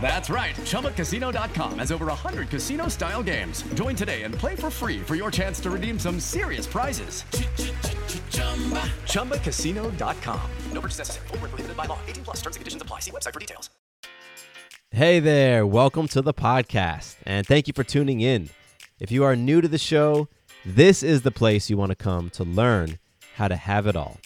That's right. ChumbaCasino.com has over 100 casino style games. Join today and play for free for your chance to redeem some serious prizes. ChumbaCasino.com. No purchase necessary. Full prohibited by law. 18 plus terms and conditions apply. See website for details. Hey there. Welcome to the podcast. And thank you for tuning in. If you are new to the show, this is the place you want to come to learn how to have it all.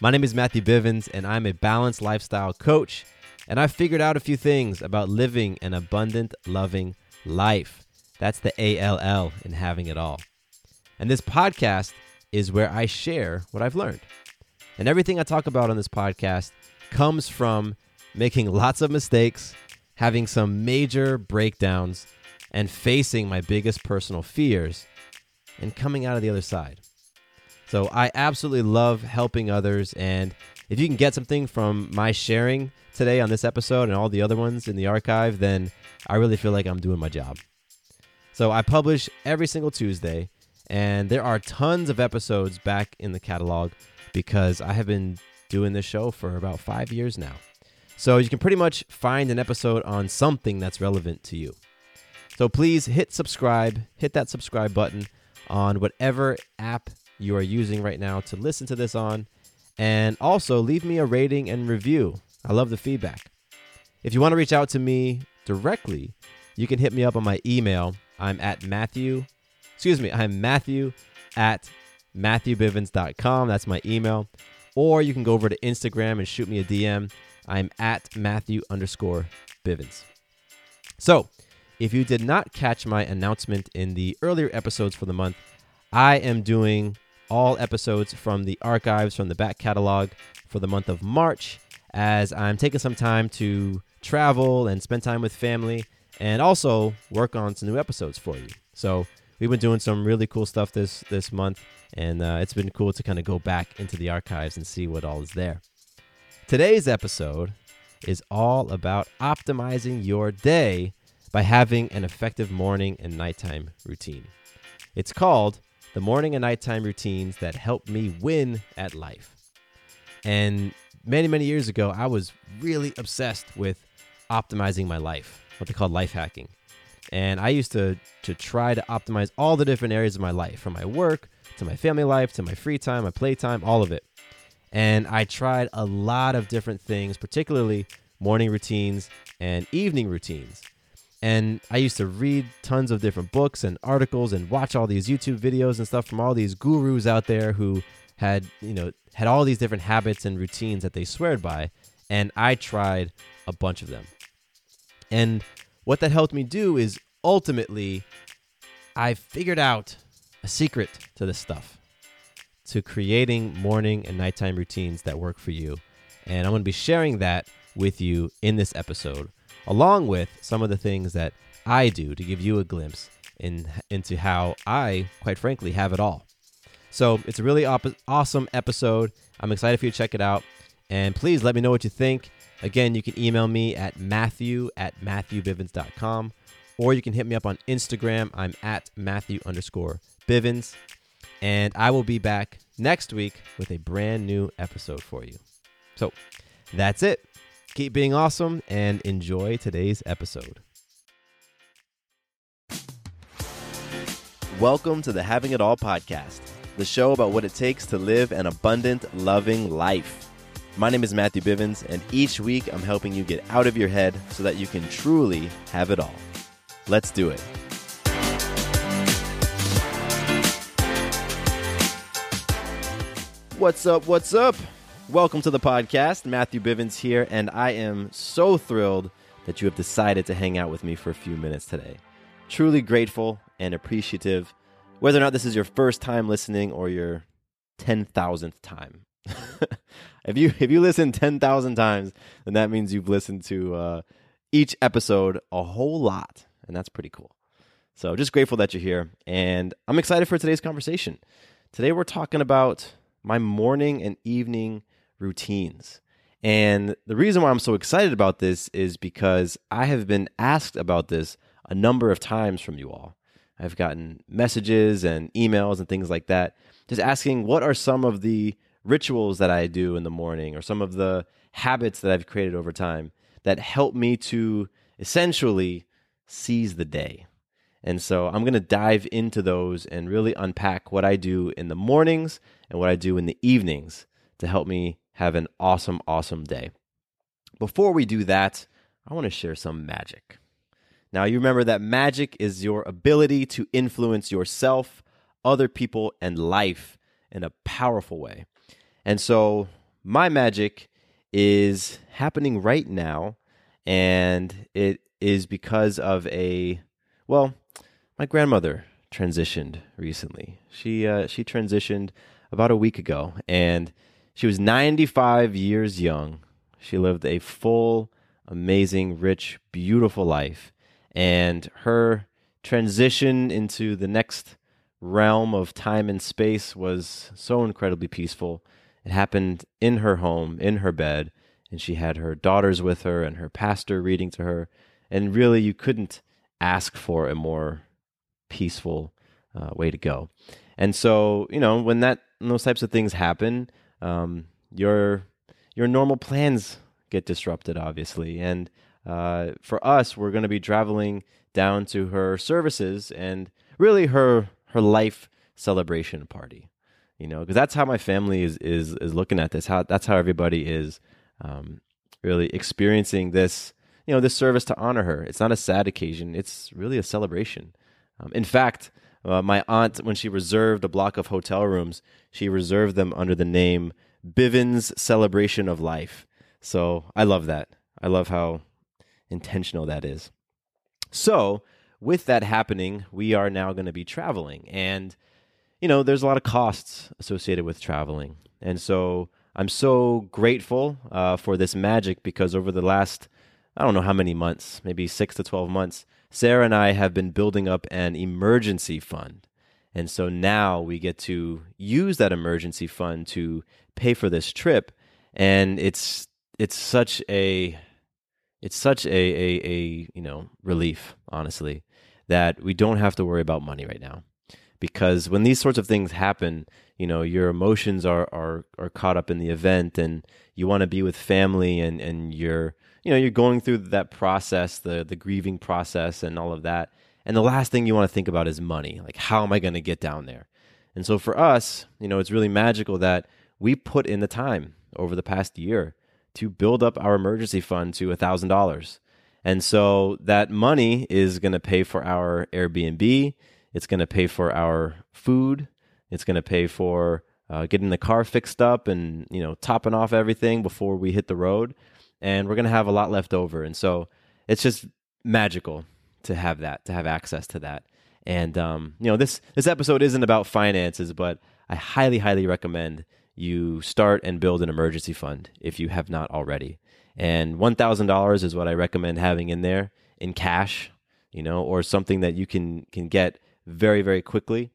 My name is Matthew Bivens, and I'm a balanced lifestyle coach and I've figured out a few things about living an abundant, loving life. That's the A L L in having it all. And this podcast is where I share what I've learned. And everything I talk about on this podcast comes from making lots of mistakes, having some major breakdowns, and facing my biggest personal fears and coming out of the other side. So I absolutely love helping others. And if you can get something from my sharing today on this episode and all the other ones in the archive, then I really feel like I'm doing my job. So I publish every single Tuesday, and there are tons of episodes back in the catalog because I have been doing this show for about five years now. So you can pretty much find an episode on something that's relevant to you. So please hit subscribe, hit that subscribe button on whatever app you are using right now to listen to this on. And also leave me a rating and review. I love the feedback. If you want to reach out to me directly, you can hit me up on my email. I'm at Matthew, excuse me, I'm Matthew at MatthewBivens.com. That's my email. Or you can go over to Instagram and shoot me a DM. I'm at Matthew underscore Bivens. So, if you did not catch my announcement in the earlier episodes for the month, I am doing all episodes from the archives from the back catalog for the month of March as I'm taking some time to travel and spend time with family and also work on some new episodes for you. So we've been doing some really cool stuff this this month, and uh, it's been cool to kind of go back into the archives and see what all is there. Today's episode is all about optimizing your day by having an effective morning and nighttime routine. It's called the morning and nighttime routines that help me win at life. And many, many years ago, I was really obsessed with optimizing my life, what they call life hacking. And I used to, to try to optimize all the different areas of my life, from my work to my family life to my free time, my playtime, all of it. And I tried a lot of different things, particularly morning routines and evening routines. And I used to read tons of different books and articles and watch all these YouTube videos and stuff from all these gurus out there who had, you know, had all these different habits and routines that they sweared by, and I tried a bunch of them. And what that helped me do is ultimately, I figured out a secret to this stuff, to creating morning and nighttime routines that work for you. And I'm going to be sharing that with you in this episode, along with some of the things that I do to give you a glimpse in, into how I, quite frankly, have it all. So it's a really op- awesome episode. I'm excited for you to check it out. And please let me know what you think. Again, you can email me at matthew at matthewbivens.com or you can hit me up on Instagram. I'm at matthew underscore bivens. And I will be back next week with a brand new episode for you. So that's it. Keep being awesome and enjoy today's episode. Welcome to the Having It All podcast the show about what it takes to live an abundant, loving life. My name is Matthew Bivens, and each week I'm helping you get out of your head so that you can truly have it all. Let's do it. What's up? What's up? Welcome to the podcast. Matthew Bivens here, and I am so thrilled that you have decided to hang out with me for a few minutes today. Truly grateful and appreciative, whether or not this is your first time listening or your 10,000th time. if you if you listen 10,000 times, then that means you've listened to uh, each episode a whole lot, and that's pretty cool. So, just grateful that you're here, and I'm excited for today's conversation. Today, we're talking about my morning and evening routines. And the reason why I'm so excited about this is because I have been asked about this a number of times from you all. I've gotten messages and emails and things like that, just asking what are some of the rituals that I do in the morning or some of the habits that I've created over time that help me to essentially seize the day. And so I'm going to dive into those and really unpack what I do in the mornings and what I do in the evenings to help me have an awesome, awesome day. Before we do that, I want to share some magic. Now, you remember that magic is your ability to influence yourself, other people, and life in a powerful way. And so, my magic is happening right now, and it is because of a, well, my grandmother transitioned recently. She uh, she transitioned about a week ago, and she was 95 years young. She lived a full, amazing, rich, beautiful life. And her transition into the next realm of time and space was so incredibly peaceful. It happened in her home, in her bed, and she had her daughters with her and her pastor reading to her. And really, you couldn't ask for a more peaceful uh, way to go. And so, you know, when that when those types of things happen, um, your your normal plans get disrupted, obviously. And uh, for us, we're going to be traveling down to her services and really her her life celebration party. You know, because that's how my family is is is looking at this. How that's how everybody is um, really experiencing this. You know, this service to honor her. It's not a sad occasion. It's really a celebration. Um, in fact, uh, my aunt, when she reserved a block of hotel rooms, she reserved them under the name Bivens Celebration of Life. So I love that. I love how intentional that is. So, with that happening, we are now going to be traveling. And, you know, there's a lot of costs associated with traveling. And so I'm so grateful uh, for this magic because over the last, I don't know how many months, maybe six to 12 months, Sarah and I have been building up an emergency fund. And so now we get to use that emergency fund to pay for this trip. And it's it's such a it's such a, a, a you know relief, honestly, that we don't have to worry about money right now. Because when these sorts of things happen, you know, your emotions are are, are caught up in the event and you want to be with family and, and you're you know you're going through that process the the grieving process and all of that and the last thing you want to think about is money like how am i going to get down there? And so for us you know it's really magical that we put in the time over the past year to build up our emergency fund to $1000 and so that money is going to pay for our airbnb it's going to pay for our food it's going to pay for uh, getting the car fixed up and you know topping off everything before we hit the road and we're going to have a lot left over. And so it's just magical to have that, to have access to that. And um, you know, this this episode isn't about finances, but I highly, highly recommend you start and build an emergency fund if you have not already. And one thousand dollars is what I recommend having in there in cash, you know, or something that you can can get very, very quickly.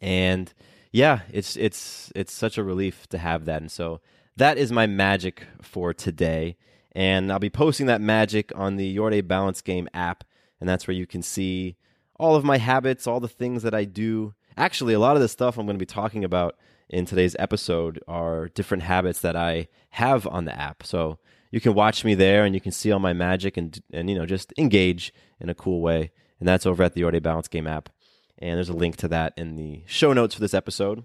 And yeah, it's it's it's such a relief to have that. And so that is my magic for today. And I'll be posting that magic on the Your Day Balance Game app. And that's where you can see all of my habits, all the things that I do. Actually, a lot of the stuff I'm going to be talking about in today's episode are different habits that I have on the app. So you can watch me there and you can see all my magic and, and you know, just engage in a cool way. And that's over at the Your Day Balance Game app. And there's a link to that in the show notes for this episode.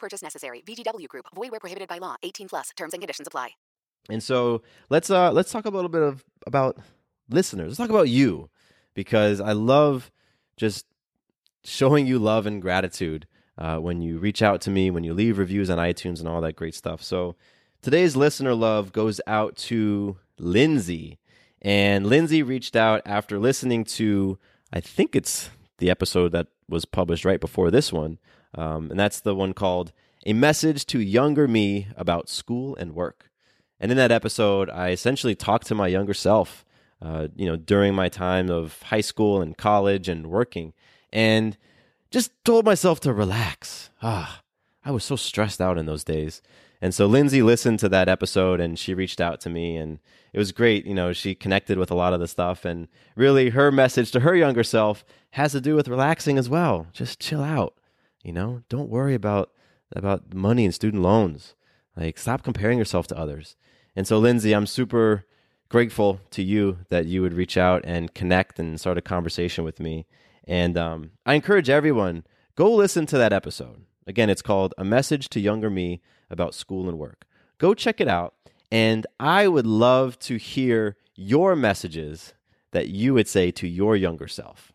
Purchase necessary. VGW Group. Void where prohibited by law. 18 plus. Terms and conditions apply. And so let's uh let's talk a little bit of about listeners. Let's talk about you because I love just showing you love and gratitude uh, when you reach out to me, when you leave reviews on iTunes and all that great stuff. So today's listener love goes out to Lindsay. And Lindsay reached out after listening to, I think it's the episode that was published right before this one. Um, and that's the one called A Message to Younger Me About School and Work. And in that episode, I essentially talked to my younger self, uh, you know, during my time of high school and college and working, and just told myself to relax. Ah, I was so stressed out in those days. And so Lindsay listened to that episode and she reached out to me and it was great. You know, she connected with a lot of the stuff and really her message to her younger self has to do with relaxing as well. Just chill out. You know, don't worry about about money and student loans. Like stop comparing yourself to others. And so Lindsay, I'm super grateful to you that you would reach out and connect and start a conversation with me. And um, I encourage everyone go listen to that episode. Again, it's called A Message to Younger Me About School and Work. Go check it out. And I would love to hear your messages that you would say to your younger self.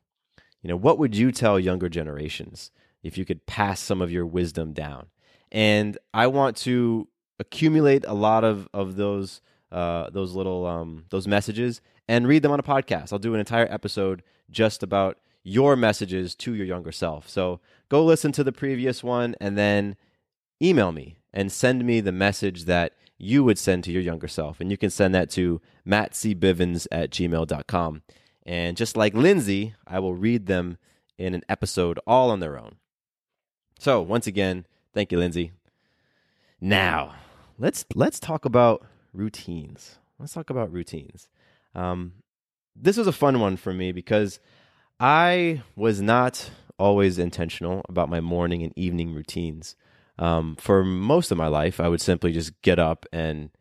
You know, what would you tell younger generations if you could pass some of your wisdom down? And I want to accumulate a lot of, of those uh, those little um, those messages and read them on a podcast. I'll do an entire episode just about your messages to your younger self. So go listen to the previous one and then email me and send me the message that you would send to your younger self. And you can send that to mattcbivens at gmail.com. And just like Lindsay, I will read them in an episode all on their own. So once again, thank you, Lindsay. Now, let's let's talk about routines. Let's talk about routines. Um, this was a fun one for me because I was not always intentional about my morning and evening routines. Um, for most of my life, I would simply just get up and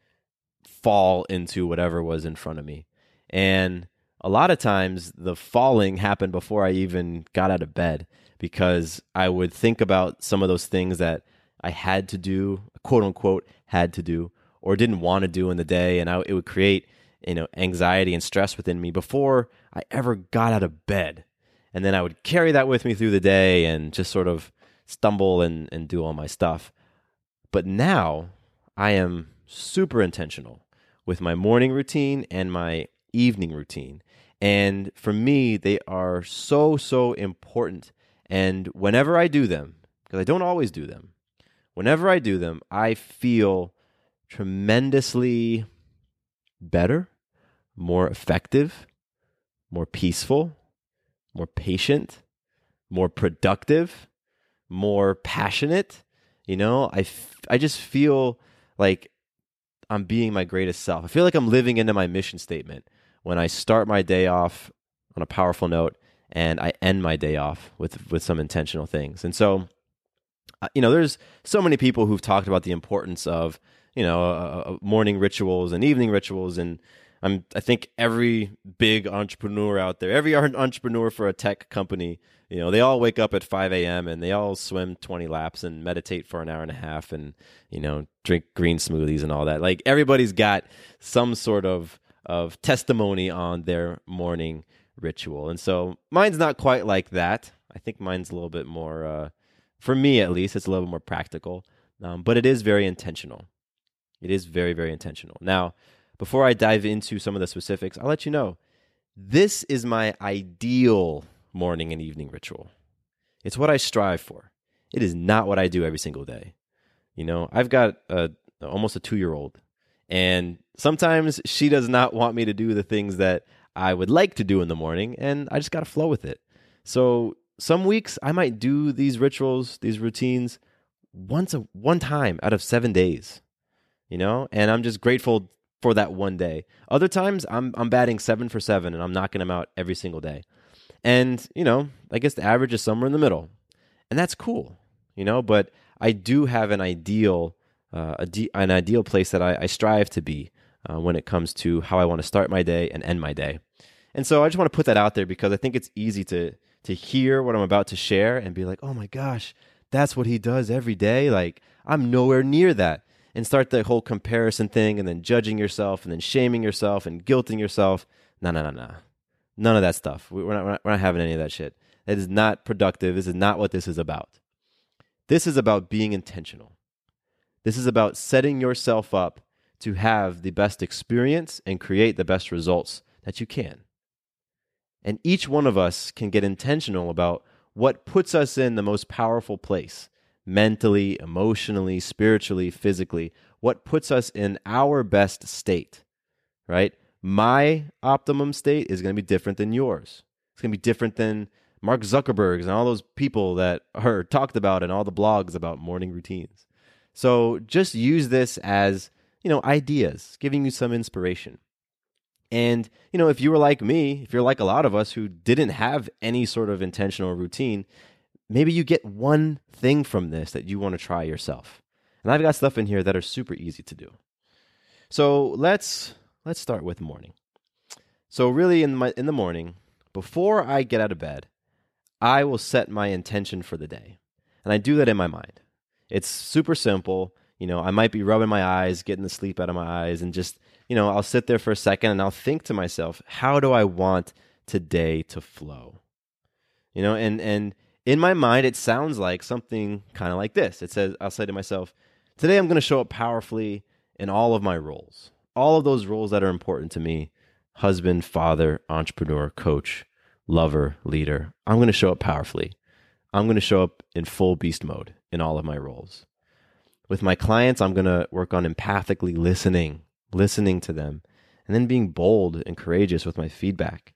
fall into whatever was in front of me. And a lot of times, the falling happened before I even got out of bed because I would think about some of those things that I had to do, quote unquote, had to do, or didn't want to do in the day. And I, it would create you know anxiety and stress within me before I ever got out of bed. And then I would carry that with me through the day and just sort of stumble and, and do all my stuff. But now I am super intentional with my morning routine and my evening routine. And for me, they are so, so important. And whenever I do them, because I don't always do them, whenever I do them, I feel tremendously better, more effective, more peaceful, more patient, more productive, more passionate. You know, I, f- I just feel like I'm being my greatest self. I feel like I'm living into my mission statement when I start my day off on a powerful note and I end my day off with with some intentional things. And so, uh, you know, there's so many people who've talked about the importance of you know uh, uh, morning rituals and evening rituals, and I'm I think every big entrepreneur out there, every entrepreneur for a tech company, you know, they all wake up at 5 a.m. and they all swim 20 laps and meditate for an hour and a half and you know drink green smoothies and all that. Like everybody's got some sort of of testimony on their morning ritual, and so mine's not quite like that. I think mine's a little bit more, uh, for me at least, it's a little bit more practical, um, but it is very intentional. It is very very intentional. Now before I dive into some of the specifics, I'll let you know this is my ideal morning and evening ritual. It's what I strive for. It is not what I do every single day. You know, I've got a almost a 2-year-old and sometimes she does not want me to do the things that I would like to do in the morning and I just got to flow with it. So some weeks I might do these rituals, these routines once a one time out of 7 days. You know, and I'm just grateful for that one day. Other times I'm I'm batting 7 for 7 and I'm knocking them out every single day. And, you know, I guess the average is somewhere in the middle. And that's cool, you know, but I do have an ideal uh, an ideal place that I, I strive to be uh, when it comes to how I want to start my day and end my day. And so I just want to put that out there because I think it's easy to to hear what I'm about to share and be like, "Oh my gosh, that's what he does every day." Like, I'm nowhere near that. And start the whole comparison thing and then judging yourself and then shaming yourself and guilting yourself. No, no, no, no. None of that stuff. We're not, we're not, we're not having any of that shit. That is not productive. This is not what this is about. This is about being intentional. This is about setting yourself up to have the best experience and create the best results that you can. And each one of us can get intentional about what puts us in the most powerful place mentally, emotionally, spiritually, physically, what puts us in our best state, right? My optimum state is going to be different than yours. It's going to be different than Mark Zuckerberg's and all those people that are talked about in all the blogs about morning routines. So just use this as, you know, ideas, giving you some inspiration. And, you know, if you were like me, if you're like a lot of us who didn't have any sort of intentional routine, maybe you get one thing from this that you want to try yourself. And I've got stuff in here that are super easy to do. So let's let's start with morning. So really in my in the morning, before I get out of bed, I will set my intention for the day. And I do that in my mind. It's super simple. You know, I might be rubbing my eyes, getting the sleep out of my eyes, and just you know, I'll sit there for a second and I'll think to myself, how do I want today to flow? You know, and and in my mind it sounds like something kind of like this. It says I'll say to myself, today I'm going to show up powerfully in all of my roles. All of those roles that are important to me, husband, father, entrepreneur, coach, lover, leader. I'm going to show up powerfully. I'm going to show up in full beast mode in all of my roles. With my clients, I'm going to work on empathically listening listening to them, and then being bold and courageous with my feedback.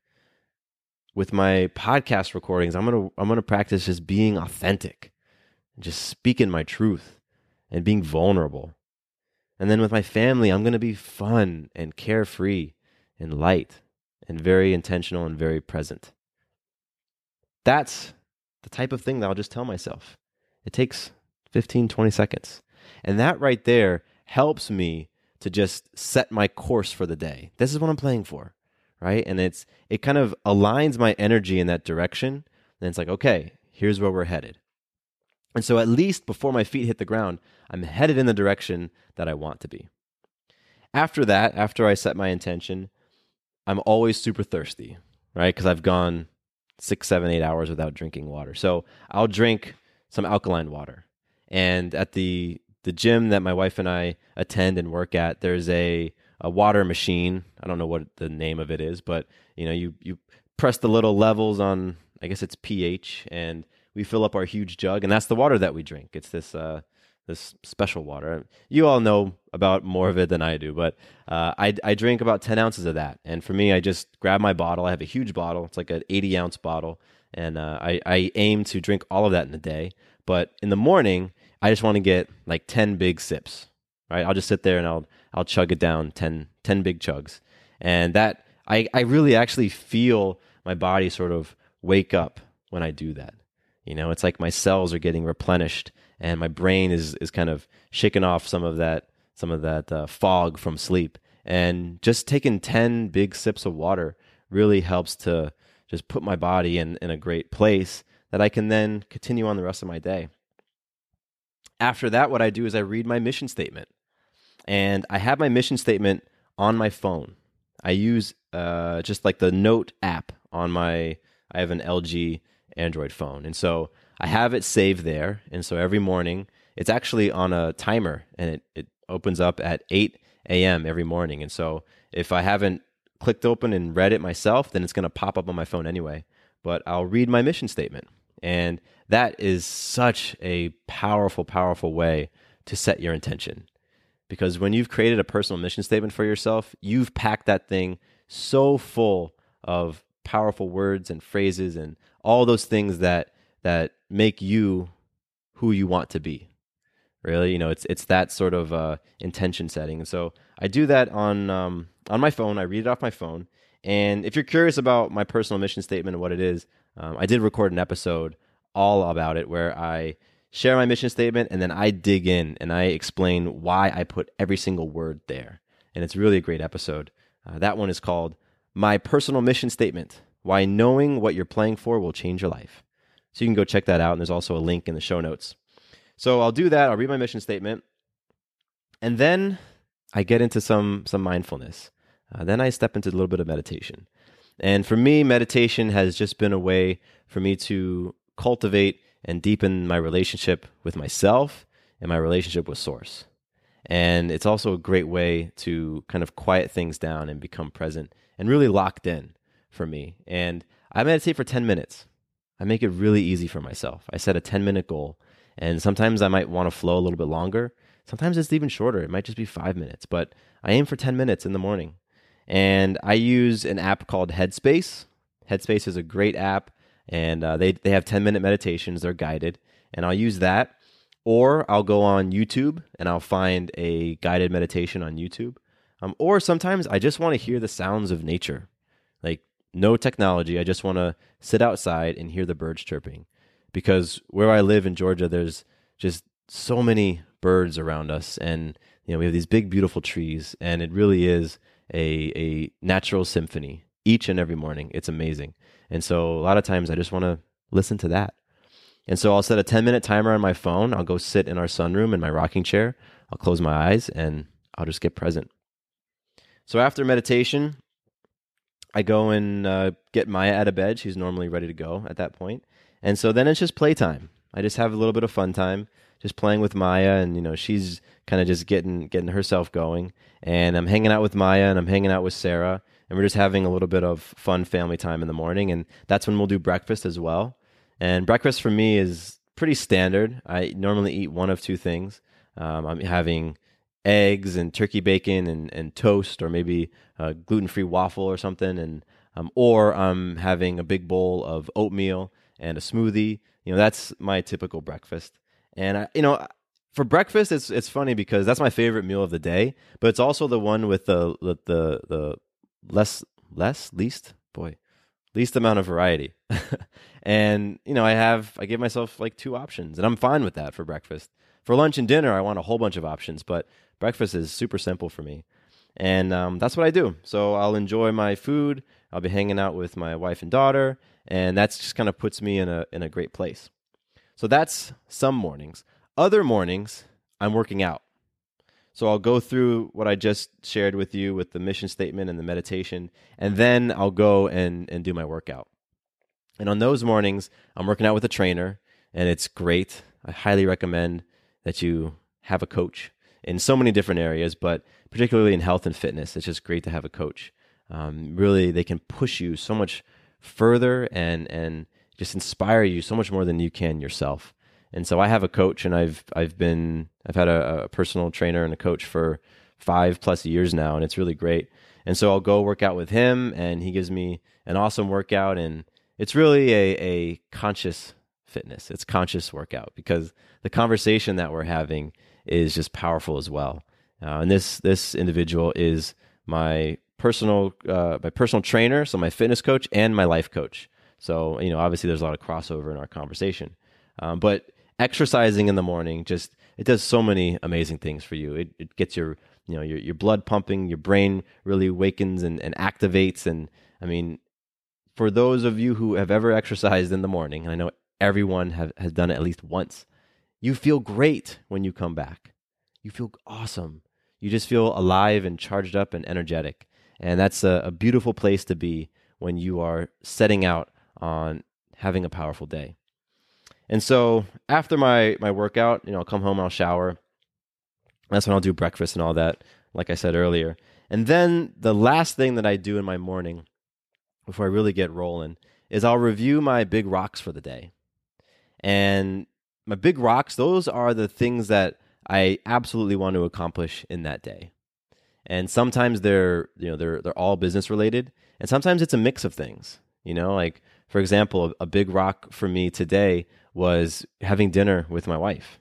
With my podcast recordings, I'm gonna I'm gonna practice just being authentic, just speaking my truth, and being vulnerable. And then with my family, I'm gonna be fun and carefree and light and very intentional and very present. That's the type of thing that I'll just tell myself. It takes 15, 20 seconds. And that right there helps me to just set my course for the day. This is what I'm playing for, right? And it's it kind of aligns my energy in that direction. And it's like, okay, here's where we're headed. And so at least before my feet hit the ground, I'm headed in the direction that I want to be. After that, after I set my intention, I'm always super thirsty, right? Because I've gone six, seven, eight hours without drinking water. So I'll drink some alkaline water. And at the the gym that my wife and I attend and work at, there's a, a water machine. I don't know what the name of it is, but you know, you you press the little levels on, I guess it's pH, and we fill up our huge jug, and that's the water that we drink. It's this uh, this special water. You all know about more of it than I do, but uh, I, I drink about 10 ounces of that. And for me, I just grab my bottle. I have a huge bottle. It's like an 80 ounce bottle. And uh, I, I aim to drink all of that in a day. But in the morning, I just want to get like 10 big sips, right? I'll just sit there and I'll, I'll chug it down 10, 10 big chugs. And that, I, I really actually feel my body sort of wake up when I do that. You know, it's like my cells are getting replenished and my brain is, is kind of shaking off some of that, some of that uh, fog from sleep. And just taking 10 big sips of water really helps to just put my body in, in a great place that I can then continue on the rest of my day. After that, what I do is I read my mission statement. And I have my mission statement on my phone. I use uh, just like the Note app on my, I have an LG Android phone. And so I have it saved there. And so every morning, it's actually on a timer and it, it opens up at 8 a.m. every morning. And so if I haven't clicked open and read it myself, then it's going to pop up on my phone anyway. But I'll read my mission statement. And that is such a powerful, powerful way to set your intention. Because when you've created a personal mission statement for yourself, you've packed that thing so full of powerful words and phrases and all those things that that make you who you want to be. Really, you know, it's it's that sort of uh, intention setting. And so I do that on um, on my phone. I read it off my phone. And if you're curious about my personal mission statement and what it is, um, I did record an episode all about it where I share my mission statement and then I dig in and I explain why I put every single word there. And it's really a great episode. Uh, that one is called My Personal Mission Statement Why Knowing What You're Playing For Will Change Your Life. So you can go check that out. And there's also a link in the show notes. So I'll do that. I'll read my mission statement. And then I get into some, some mindfulness. Uh, then I step into a little bit of meditation. And for me, meditation has just been a way for me to cultivate and deepen my relationship with myself and my relationship with Source. And it's also a great way to kind of quiet things down and become present and really locked in for me. And I meditate for 10 minutes. I make it really easy for myself. I set a 10 minute goal. And sometimes I might want to flow a little bit longer. Sometimes it's even shorter. It might just be five minutes, but I aim for 10 minutes in the morning. And I use an app called Headspace. Headspace is a great app and uh, they they have 10 minute meditations. They're guided and i'll use that. Or i'll go on youtube and i'll find a guided meditation on youtube. Um, or sometimes i just want to hear the sounds of nature. Like no technology. I just want to sit outside and hear the birds chirping. Because where i live in georgia there's just so many birds around us and you know we have these big beautiful trees and it really is a, a natural symphony each and every morning it's amazing and so a lot of times I just want to listen to that. And so I'll set a 10 minute timer on my phone. I'll go sit in our sunroom in my rocking chair. I'll close my eyes and I'll just get present. So after meditation, I go and uh, get Maya out of bed. She's normally ready to go at that point. And so then it's just playtime. I just have a little bit of fun time, just playing with Maya, and you know she's kind of just getting getting herself going. And I'm hanging out with Maya, and I'm hanging out with Sarah, and we're just having a little bit of fun family time in the morning. And that's when we'll do breakfast as well. And breakfast for me is pretty standard. I normally eat one of two things. Um, I'm having eggs and turkey bacon and, and toast, or maybe a gluten free waffle or something. And um, or I'm having a big bowl of oatmeal and a smoothie. You know, that's my typical breakfast. And I, you know, for breakfast, it's it's funny because that's my favorite meal of the day, but it's also the one with the the the, the less less least boy least amount of variety. And you know i have i give myself like two options and i'm fine with that for breakfast. For lunch and dinner i want a whole bunch of options but breakfast is super simple for me. And um, that's what i do. So i'll enjoy my food i'll be hanging out with my wife and daughter and that's just kind of puts me in a in a great place. So that's some mornings other mornings i'm working out so I'll go through what I just shared with you with the mission statement and the meditation, and then I'll go and, and do my workout. And on those mornings, I'm working out with a trainer, and it's great. I highly recommend that you have a coach in so many different areas, but particularly in health and fitness. It's just great to have a coach. Um, really, they can push you so much further and and just inspire you so much more than you can yourself. And so I have a coach, and I've I've been I've had a, a, personal trainer and a coach for five plus years now, and it's really great. And so I'll go work out with him, and he gives me an awesome workout, and it's really a, a conscious fitness. It's conscious workout because the conversation that we're having is just powerful as well. Uh, and this this individual is my personal uh, my personal trainer, so my fitness coach and my life coach. So you know, obviously, there's a lot of crossover in our conversation, um, but exercising in the morning just it does so many amazing things for you. It, it gets your you know your your blood pumping, your brain really wakens and, and activates. And I mean, for those of you who have ever exercised in the morning, and I know everyone have, has done it at least once, you feel great when you come back. You feel awesome. You just feel alive and charged up and energetic. And that's a, a beautiful place to be when you are setting out on having a powerful day. And so after my my workout, you know, I'll come home, I'll shower. That's when I'll do breakfast and all that. like I said earlier. And then the last thing that I do in my morning before I really get rolling is I'll review my big rocks for the day. And my big rocks, those are the things that I absolutely want to accomplish in that day. And sometimes they're, you know, they're they're all business related, and sometimes it's a mix of things. You know, like for example, a, a big rock for me today was having dinner with my wife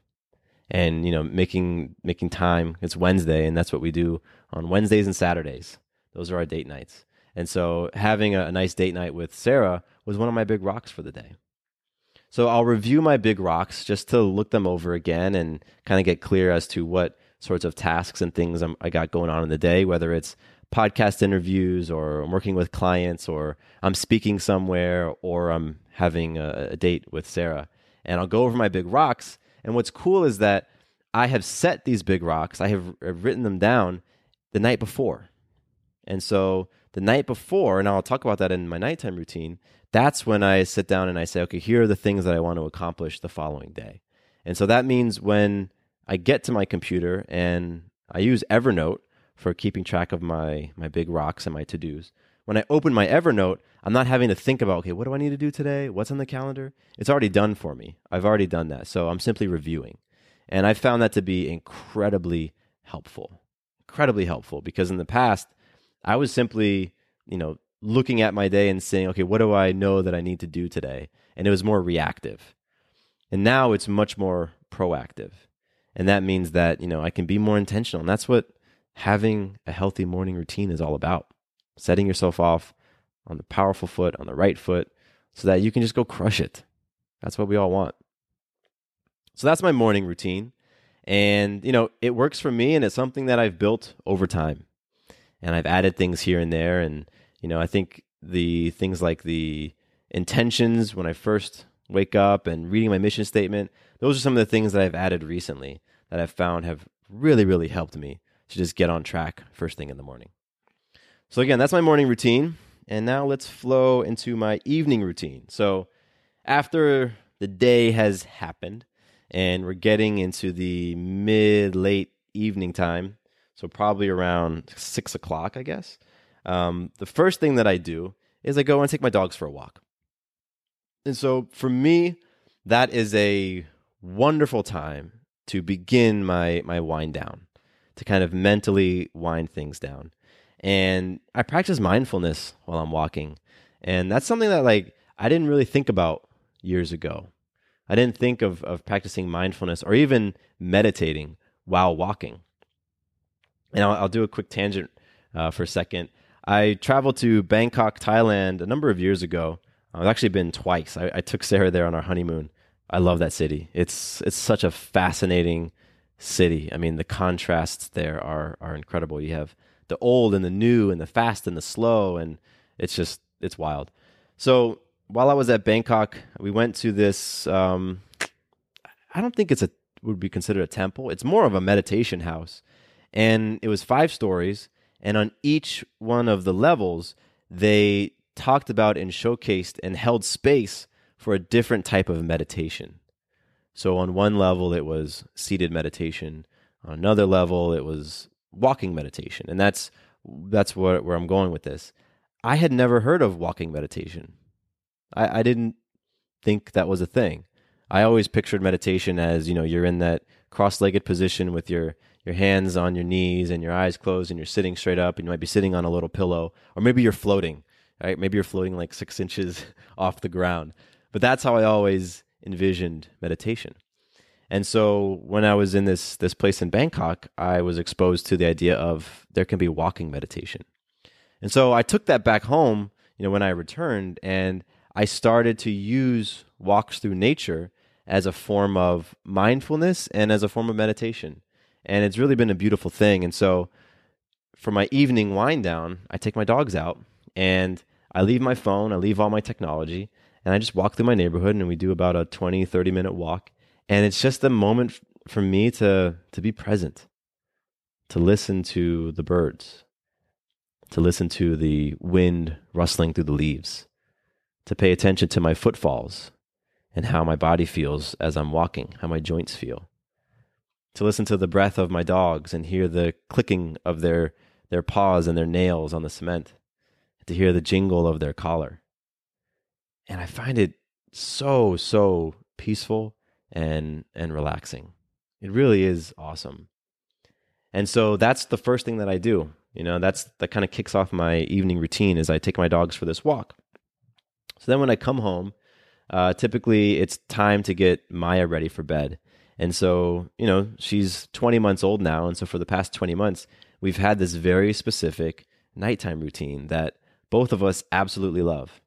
and you know making making time. It's wednesday and that's what we do on wednesdays and saturdays. Those are our date nights. And so having a, a, nice date night with sarah was one of my big rocks for the day. So i'll review my big rocks just to look them over again and kind of get clear as to what sorts of tasks and things I'm, i got going on in the day whether it's podcast interviews or I'm working with clients or I'm speaking somewhere or I'm having a, a date with Sarah. And I'll go over my big rocks and what's cool is that I have set these big rocks, I have, written them down the night before. And so the night before, and I'll talk about that in my nighttime routine, that's when I sit down and I say, okay, here are the things that I want to accomplish the following day. And so that means when I get to my computer and I use Evernote for keeping track of my, my big rocks and my to dos, when I open my Evernote, I'm not having to think about, okay, what do I need to do today? What's on the calendar? It's already done for me. I've already done that. So I'm simply reviewing. And I found that to be incredibly helpful. Incredibly helpful because in the past, I was simply, you know, looking at my day and saying, okay, what do I know that I need to do today? And it was more reactive. And now it's much more proactive. And that means that, you know, I can be more intentional. And that's what having a healthy morning routine is all about setting yourself off on the powerful foot, on the right foot, so that you can just go crush it. That's what we all want. So that's my morning routine. And, you know, it works for me and it's something that I've built over time. And I've added things here and there. And, you know, I think the things like the intentions when I first wake up and reading my mission statement, those are some of the things that I've added recently that I've found have really, really helped me to just get on track first thing in the morning. So, again, that's my morning routine. And now let's flow into my evening routine. So, after the day has happened and we're getting into the mid late evening time, so probably around six o'clock, I guess, um, the first thing that I do is I go and take my dogs for a walk. And so, for me, that is a wonderful time to begin my, my wind down, to kind of mentally wind things down and I practice mindfulness while I'm walking. And that's something that like I didn't really think about years ago. I didn't think of of practicing mindfulness or even meditating while walking. And I'll, I'll do a quick tangent uh, for a second. I traveled to Bangkok, Thailand, a number of years ago. I've actually been twice. I, I took Sarah there on our honeymoon. I love that city. It's it's such a fascinating city. I mean, the contrasts there are are incredible. You have the old and the new and the fast and the slow and it's just it's wild. So while i was at bangkok we went to this um, i don't think it's a would be considered a temple. It's more of a meditation house and it was five stories and on each one of the levels they talked about and showcased and held space for a different type of meditation. So on one level it was seated meditation. On another level it was walking meditation, and that's that's where where I'm going with this. I had never heard of walking meditation. I, I didn't think that was a thing. I always pictured meditation as you know you're in that cross-legged position with your your hands on your knees and your eyes closed and you're sitting straight up and you might be sitting on a little pillow or maybe you're floating right maybe you're floating like six inches off the ground but that's how i always envisioned meditation and so when I was in this this place in Bangkok, I was exposed to the idea of there can be walking meditation. And so I took that back home, you know, when I returned and I started to use walks through nature as a form of mindfulness and as a form of meditation. And it's really been a beautiful thing. And so for my evening wind down, I take my dogs out and I leave my phone, I leave all my technology, and I just walk through my neighborhood and we do about a 20, 30 minute walk and it's just a moment for me to to be present to listen to the birds to listen to the wind rustling through the leaves to pay attention to my footfalls and how my body feels as I'm walking how my joints feel to listen to the breath of my dogs and hear the clicking of their their paws and their nails on the cement, to hear the jingle of their collar. And I find it so so peaceful and and relaxing. It really is awesome. And so that's the first thing that I do. You know, that's that kind of kicks off my evening routine is I take my dogs for this walk. So then when I come home, uh, typically it's time to get Maya ready for bed. And so, you know, she's 20 months old now. And so for the past 20 months, we've had this very specific nighttime routine that both of us absolutely love.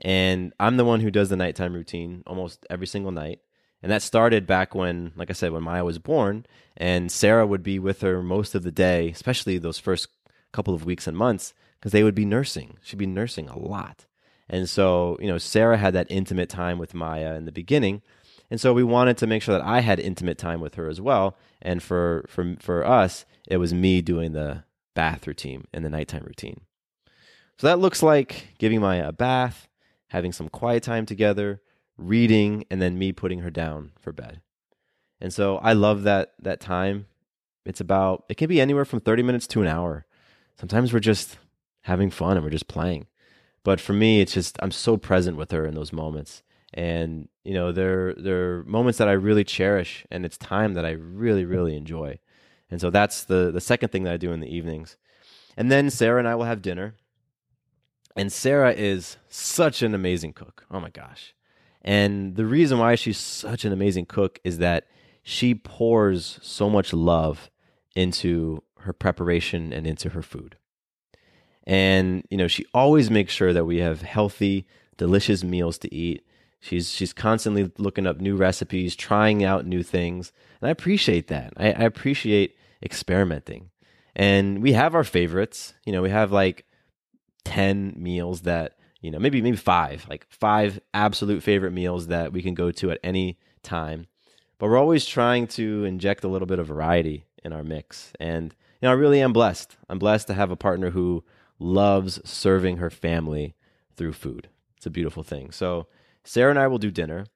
And I'm the one who does the nighttime routine almost every single night. And that started back when, like I said, when Maya was born, and Sarah would be with her most of the day, especially those first couple of weeks and months, because they would be nursing. She'd be nursing a lot. And so, you know, Sarah had that intimate time with Maya in the beginning. And so we wanted to make sure that I had intimate time with her as well. And for for for us, it was me doing the bath routine and the nighttime routine. So that looks like giving Maya a bath, having some quiet time together, reading, and then me putting her down for bed. And so I love that that time. It's about it can be anywhere from 30 minutes to an hour. Sometimes we're just having fun and we're just playing. But for me, it's just I'm so present with her in those moments. And you know, they're they're moments that I really cherish and it's time that I really, really enjoy. And so that's the the second thing that I do in the evenings. And then Sarah and I will have dinner. And Sarah is such an amazing cook. Oh my gosh. And the reason why she's such an amazing cook is that she pours so much love into her preparation and into her food. And you know, she always makes sure that we have healthy, delicious meals to eat. She's she's constantly looking up new recipes, trying out new things, and I appreciate that. I, I appreciate experimenting. And we have our favorites. You know, we have like ten meals that you know, maybe maybe five, like five absolute favorite meals that we can go to at any time. But we're always trying to inject a little bit of variety in our mix. And you know, I really am blessed. I'm blessed to have a partner who loves serving her family through food. It's a beautiful thing. So, Sarah and I will do dinner.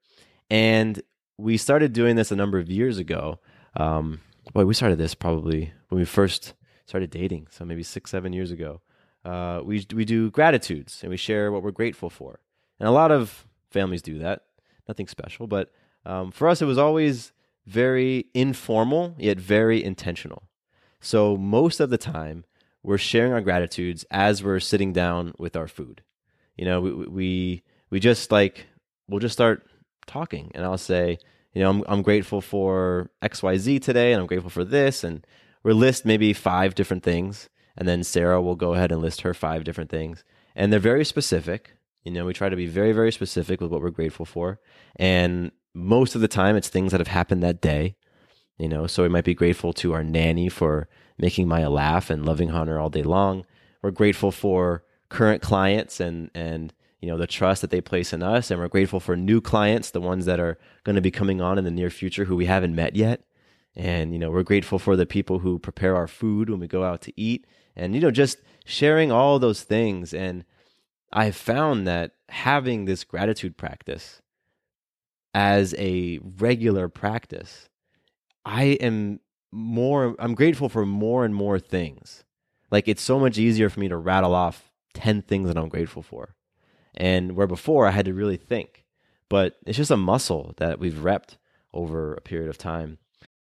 And we started doing this a number of years ago. Um, boy, we started this probably when we first started dating. So, maybe six, seven years ago. Uh, we, we do gratitudes and we share what we're grateful for. And a lot of families do that. Nothing special. But um, for us, it was always very informal, yet very intentional. So, most of the time, we're sharing our gratitudes as we're sitting down with our food. You know, we we we just like we'll just start talking, and I'll say, you know, I'm I'm grateful for X Y Z today, and I'm grateful for this, and we'll list maybe five different things, and then Sarah will go ahead and list her five different things, and they're very specific. You know, we try to be very very specific with what we're grateful for, and most of the time it's things that have happened that day. You know, so we might be grateful to our nanny for making Maya laugh and loving on her all day long. We're grateful for current clients and and you know the trust that they place in us, and we're grateful for new clients, the ones that are going to be coming on in the near future who we haven't met yet. And you know we're grateful for the people who prepare our food when we go out to eat, and you know just sharing all those things. And I've found that having this gratitude practice as a regular practice, I am more I'm grateful for more and more things. Like it's so much easier for me to rattle off 10 things that I'm grateful for. And where before I had to really think. But it's just a muscle that we've repped over a period of time.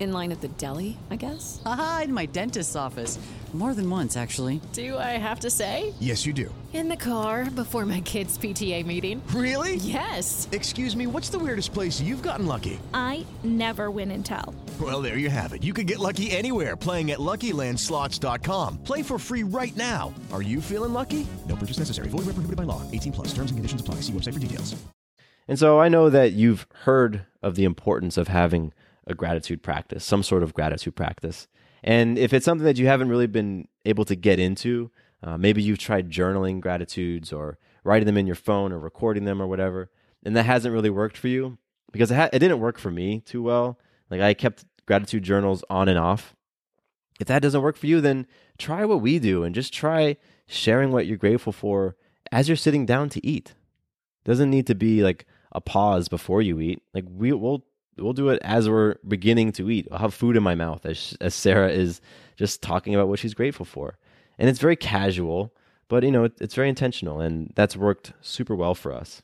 In line at the deli, I guess? Aha, in my dentist's office. More than once, actually. Do I have to say? Yes, you do. In the car before my kids' PTA meeting. Really? Yes. Excuse me, what's the weirdest place you've gotten lucky? I never win and tell. Well, there you have it. You can get lucky anywhere playing at LuckyLandSlots.com. Play for free right now. Are you feeling lucky? No purchase necessary. Void where prohibited by law. 18 plus. Terms and conditions apply. See website for details. And so I know that you've heard of the importance of having a gratitude practice, some sort of gratitude practice. And if it's something that you haven't really been able to get into, uh, maybe you've tried journaling gratitudes or writing them in your phone or recording them or whatever, and that hasn't really worked for you because it, ha- it didn't work for me too well. Like I kept gratitude journals on and off. If that doesn't work for you, then try what we do and just try sharing what you're grateful for as you're sitting down to eat. doesn't need to be like a pause before you eat. Like we will we'll do it as we're beginning to eat. I'll have food in my mouth as as Sarah is just talking about what she's grateful for, and it's very casual, but you know it, it's very intentional, and that's worked super well for us.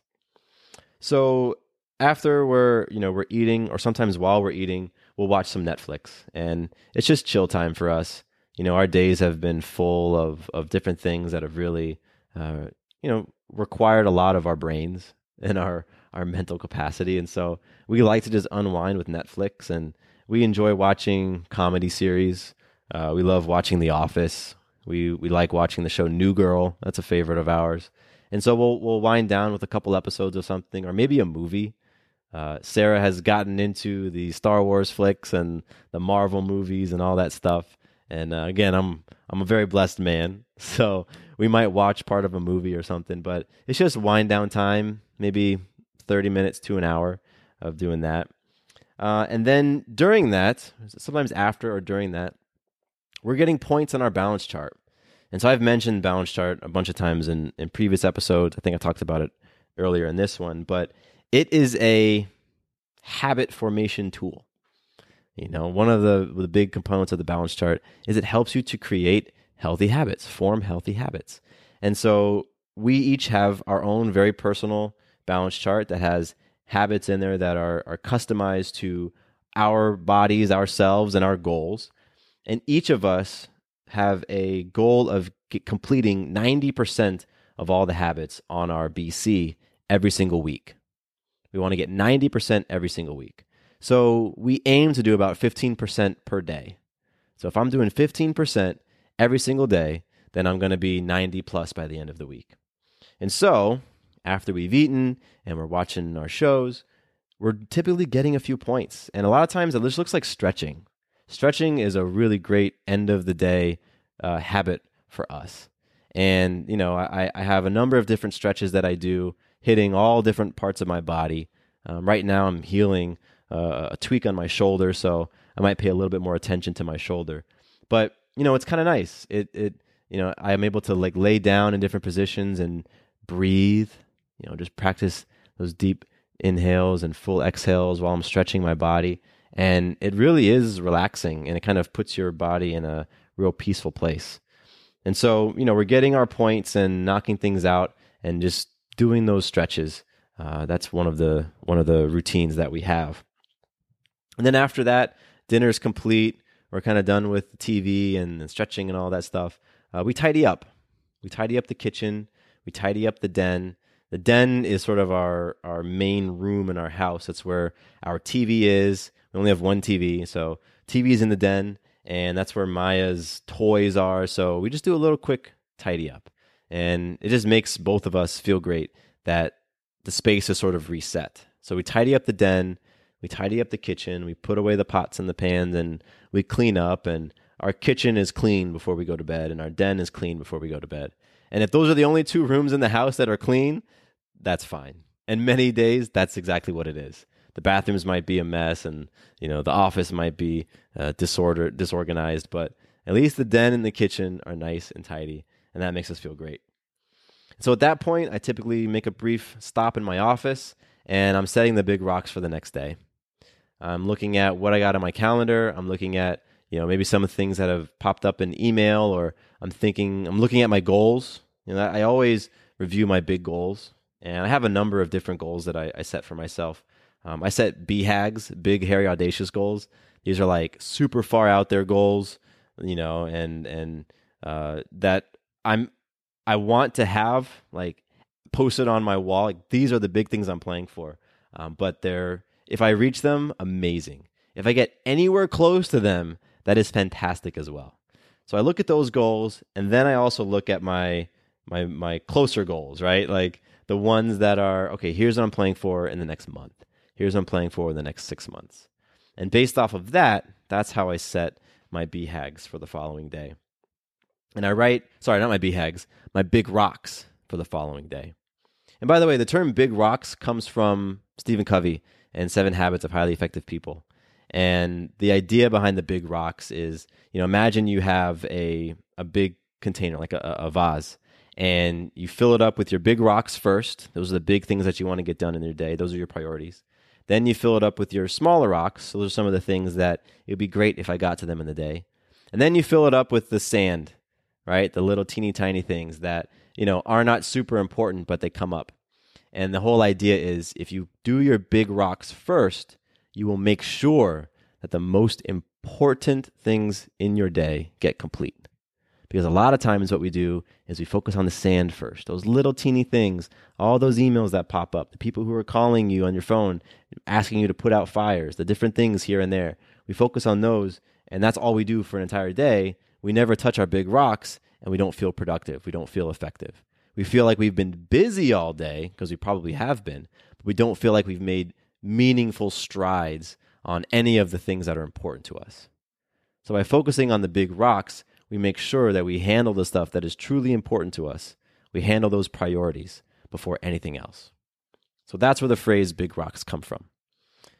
So after we're you know we're eating, or sometimes while we're eating, we'll watch some Netflix, and it's just chill time for us. You know, our days have been full of of different things that have really, uh, you know, required a lot of our brains and our our mental capacity. And so we like to just unwind with Netflix and we enjoy watching comedy series. Uh, we love watching The Office. We we like watching the show New Girl. That's a favorite of ours. And so we'll we'll wind down with a couple episodes of something or maybe a movie. Uh, Sarah has gotten into the Star Wars flicks and the Marvel movies and all that stuff. And uh, again, I'm I'm a very blessed man, so we might watch part of a movie or something. But it's just wind down time, maybe 30 minutes to an hour of doing that. Uh, and then during that, sometimes after or during that, we're getting points on our balance chart. And so I've mentioned balance chart a bunch of times in, in previous episodes. I think I talked about it earlier in this one, but it is a habit formation tool. You know, one of the, the big components of the balance chart is it helps you to create healthy habits, form healthy habits. And so we each have our own very personal balance chart that has habits in there that are, are customized to our bodies, ourselves, and our goals. And each of us have a goal of completing 90% of all the habits on our BC every single week. We want to get 90% every single week. So we aim to do about 15% per day. So if I'm doing 15% every single day, then I'm going to be 90 plus by the end of the week. And so after we've eaten and we're watching our shows, we're typically getting a few points. And a lot of times it just looks like stretching. Stretching is a really great end of the day uh, habit for us. And, you know, I, I have a number of different stretches that I do, hitting all different parts of my body. Um, right now, I'm healing uh, a tweak on my shoulder, so I might pay a little bit more attention to my shoulder. But, you know, it's kind of nice. It, it, you know, I'm able to like lay down in different positions and breathe you know, just practice those deep inhales and full exhales while I'm stretching my body. And it really is relaxing and it kind of puts your body in a real peaceful place. And so, you know, we're getting our points and knocking things out and just doing those stretches. Uh, that's one of the one of the routines that we have. And then after that, dinner's complete. We're kind of done with TV and, and stretching and all that stuff. Uh, we tidy up. We tidy up the kitchen. We tidy up the den. The den is sort of our our main room in our house. That's where our TV is. We only have one TV, so TV is in the den, and that's where Maya's toys are. So we just do a little quick tidy up, and it just makes both of us feel great that the space is sort of reset. So we tidy up the den, we tidy up the kitchen, we put away the pots and the pans, and we clean up. And our kitchen is clean before we go to bed, and our den is clean before we go to bed. And if those are the only two rooms in the house that are clean, that's fine. And many days, that's exactly what it is. The bathrooms might be a mess, and you know the office might be uh, disorder disorganized, but at least the den and the kitchen are nice and tidy, and that makes us feel great. So at that point, I typically make a brief stop in my office, and I'm setting the big rocks for the next day. I'm looking at what I got on my calendar. I'm looking at you know maybe some of the things that have popped up in email, or I'm thinking I'm looking at my goals. You know, I always review my big goals and I have a number of different goals that I, I set for myself. Um, I set BHAGs, big, hairy, audacious goals. These are like super far out there goals, you know, and and uh, that I'm I want to have like posted on my wall. Like these are the big things I'm playing for. Um, but they're if I reach them, amazing. If I get anywhere close to them, that is fantastic as well. So I look at those goals, and then I also look at my my my closer goals, right? Like the ones that are okay. Here's what I'm playing for in the next month. Here's what I'm playing for in the next six months. And based off of that, that's how I set my BHAGs for the following day. And I write, sorry, not my BHAGs, my big rocks for the following day. And by the way, the term big rocks comes from Stephen Covey and Seven Habits of Highly Effective People. And the idea behind the big rocks is, you know, imagine you have a, a big container, like a, a vase, and you fill it up with your big rocks first. Those are the big things that you want to get done in your day. Those are your priorities. Then you fill it up with your smaller rocks. So those are some of the things that it would be great if I got to them in the day. And then you fill it up with the sand, right? The little teeny tiny things that, you know, are not super important, but they come up. And the whole idea is if you do your big rocks first, you will make sure that the most important things in your day get complete. Because a lot of times what we do is we focus on the sand first, those little teeny things, all those emails that pop up, the people who are calling you on your phone, asking you to put out fires, the different things here and there. We focus on those, and that's all we do for an entire day. We never touch our big rocks, and we don't feel productive. We don't feel effective. We feel like we've been busy all day, because we probably have been, but we don't feel like we've made meaningful strides on any of the things that are important to us. So by focusing on the big rocks, we make sure that we handle the stuff that is truly important to us. We handle those priorities before anything else. So that's where the phrase big rocks come from.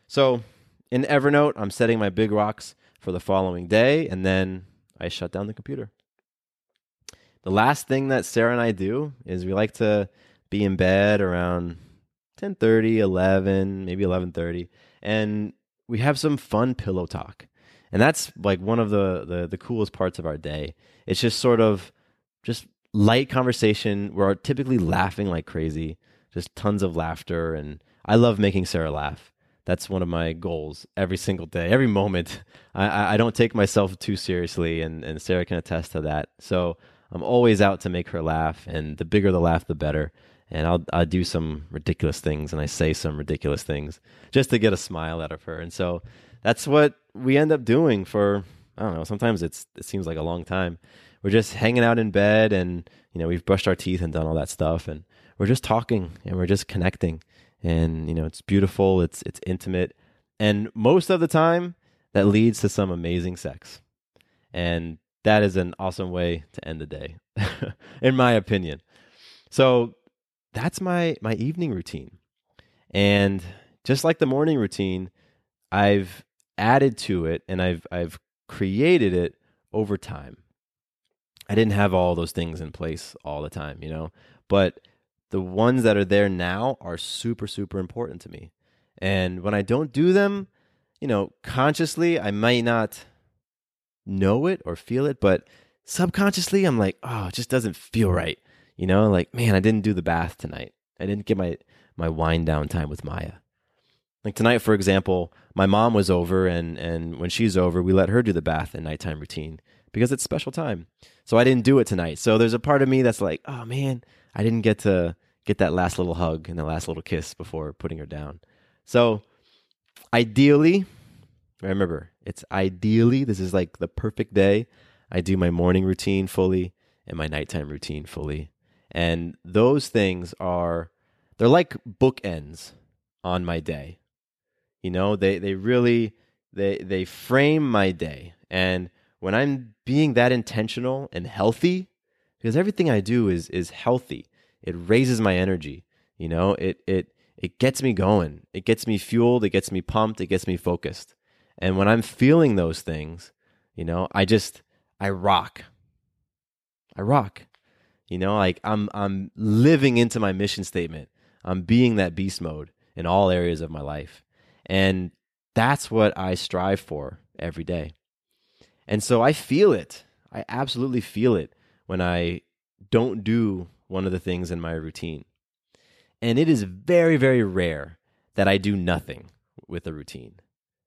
So in Evernote, I'm setting my big rocks for the following day, and then I shut down the computer. The last thing that Sarah and I do is we like to be in bed around 10:30, 11, maybe 11:30, and we have some fun pillow talk and that's like one of the, the the coolest parts of our day. It's just sort of just light conversation. We're typically laughing like crazy. Just tons of laughter. And i love making sarah laugh. That's one of my goals every single day every moment. I, I don't take myself too seriously and, and sarah can attest to that. So i'm always out to make her laugh and the bigger the laugh the better. And I'll I do some ridiculous things and I say some ridiculous things just to get a smile out of her. And so that's what we end up doing for I don't know. Sometimes it's it seems like a long time. We're just hanging out in bed, and you know we've brushed our teeth and done all that stuff, and we're just talking and we're just connecting, and you know it's beautiful. It's it's intimate, and most of the time that leads to some amazing sex, and that is an awesome way to end the day, in my opinion. So that's my my evening routine, and just like the morning routine, I've added to it and I've I've created it over time. I didn't have all those things in place all the time, you know, but the ones that are there now are super super important to me. And when I don't do them, you know, consciously I might not know it or feel it, but subconsciously I'm like, oh, it just doesn't feel right. You know, like, man, I didn't do the bath tonight. I didn't get my my wind down time with Maya. Like tonight, for example, my mom was over, and and when she's over, we let her do the bath and nighttime routine because it's special time. So I didn't do it tonight. So there's a part of me that's like, oh man, I didn't get to get that last little hug and the last little kiss before putting her down. So ideally, remember, it's ideally this is like the perfect day. I do my morning routine fully and my nighttime routine fully. And those things are they're like bookends on my day. You know, they they really they they frame my day. And when I'm being that intentional and healthy, because everything I do is is healthy. It raises my energy. You know, it it it gets me going. It gets me fueled, it gets me pumped, it gets me focused. And when I'm feeling those things, you know, I just I rock. I rock. You know, like I'm I'm living into my mission statement. I'm being that beast mode in all areas of my life. And that's what I strive for every day. And so I feel it. I absolutely feel it when I don't do one of the things in my routine. And it is very, very rare that I do nothing with a routine.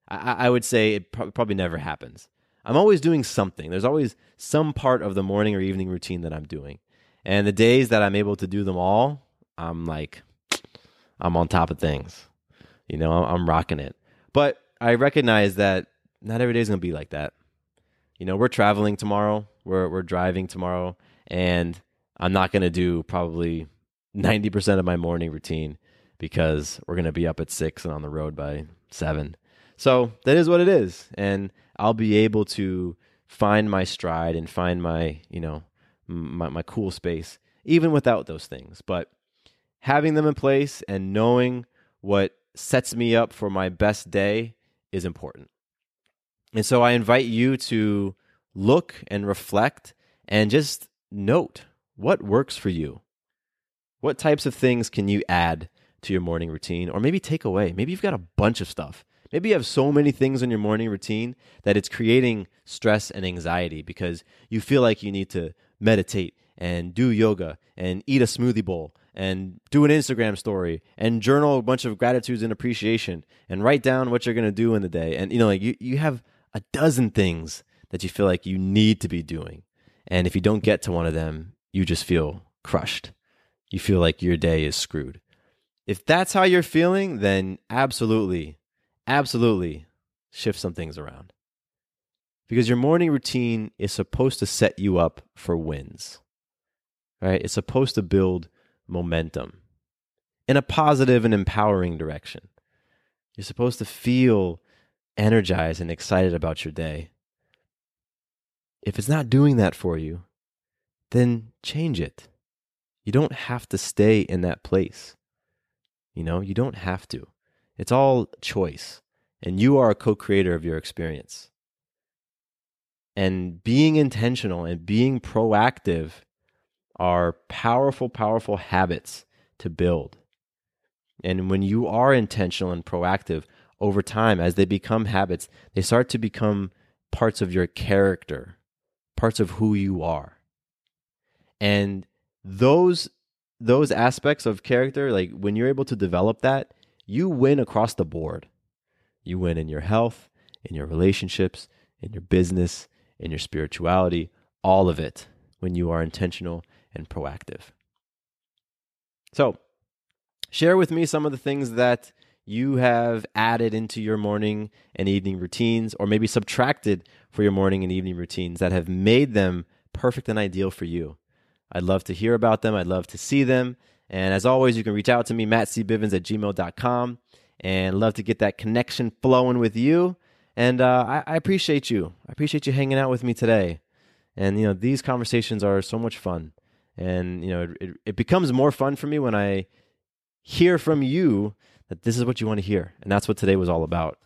I, I would say it pro- probably never happens. I'm always doing something. There's always some part of the morning or evening routine that I'm doing. And the days that I'm able to do them all, I'm like, I'm on top of things. You know, I'm rocking it. But I recognize that not every day is going to be like that. You know, we're traveling tomorrow. We're we're driving tomorrow, and I'm not going to do probably 90% of my morning routine because we're going to be up at six and on the road by seven. So that is what it is. And I'll be able to find my stride and find my, you know, my, my cool space, even without those things. But having them in place and knowing what sets me up for my best day is important. And so I invite you to look and reflect and just note what works for you. What types of things can you add to your morning routine or maybe take away? Maybe you've got a bunch of stuff. Maybe you have so many things in your morning routine that it's creating stress and anxiety because you feel like you need to meditate and do yoga and eat a smoothie bowl and do an Instagram story and journal a bunch of gratitudes and appreciation and write down what you're going to do in the day. And you know, like you, you have a dozen things that you feel like you need to be doing. And if you don't get to one of them, you just feel crushed. You feel like your day is screwed. If that's how you're feeling, then absolutely, absolutely shift some things around. Because your morning routine is supposed to set you up for wins, right? It's supposed to build momentum in a positive and empowering direction. You're supposed to feel energized and excited about your day. If it's not doing that for you, then change it. You don't have to stay in that place. You know, you don't have to. It's all choice, and you are a co creator of your experience. And being intentional and being proactive are powerful, powerful habits to build. And when you are intentional and proactive over time, as they become habits, they start to become parts of your character, parts of who you are. And those those aspects of character, like when you're able to develop that, you win across the board. You win in your health, in your relationships, in your business, in your spirituality, all of it when you are intentional and proactive. So, share with me some of the things that you have added into your morning and evening routines, or maybe subtracted for your morning and evening routines that have made them perfect and ideal for you. I'd love to hear about them. I'd love to see them. And as always, you can reach out to me, mattcbivens at gmail.com, and love to get that connection flowing with you. And uh, I, I appreciate you. I appreciate you hanging out with me today. And, you know, these conversations are so much fun. And, you know, it, it becomes more fun for me when I hear from you that this is what you want to hear. And that's what today was all about.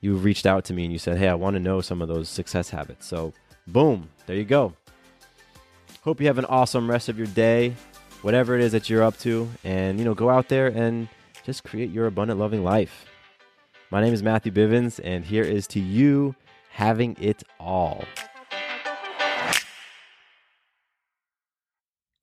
You reached out to me and you said, hey, I want to know some of those success habits. So, boom, there you go. Hope you have an awesome rest of your day, whatever it is that you're up to, and you know, go out there and just create your abundant loving life. My name is Matthew Bivens, and here is to you having it all.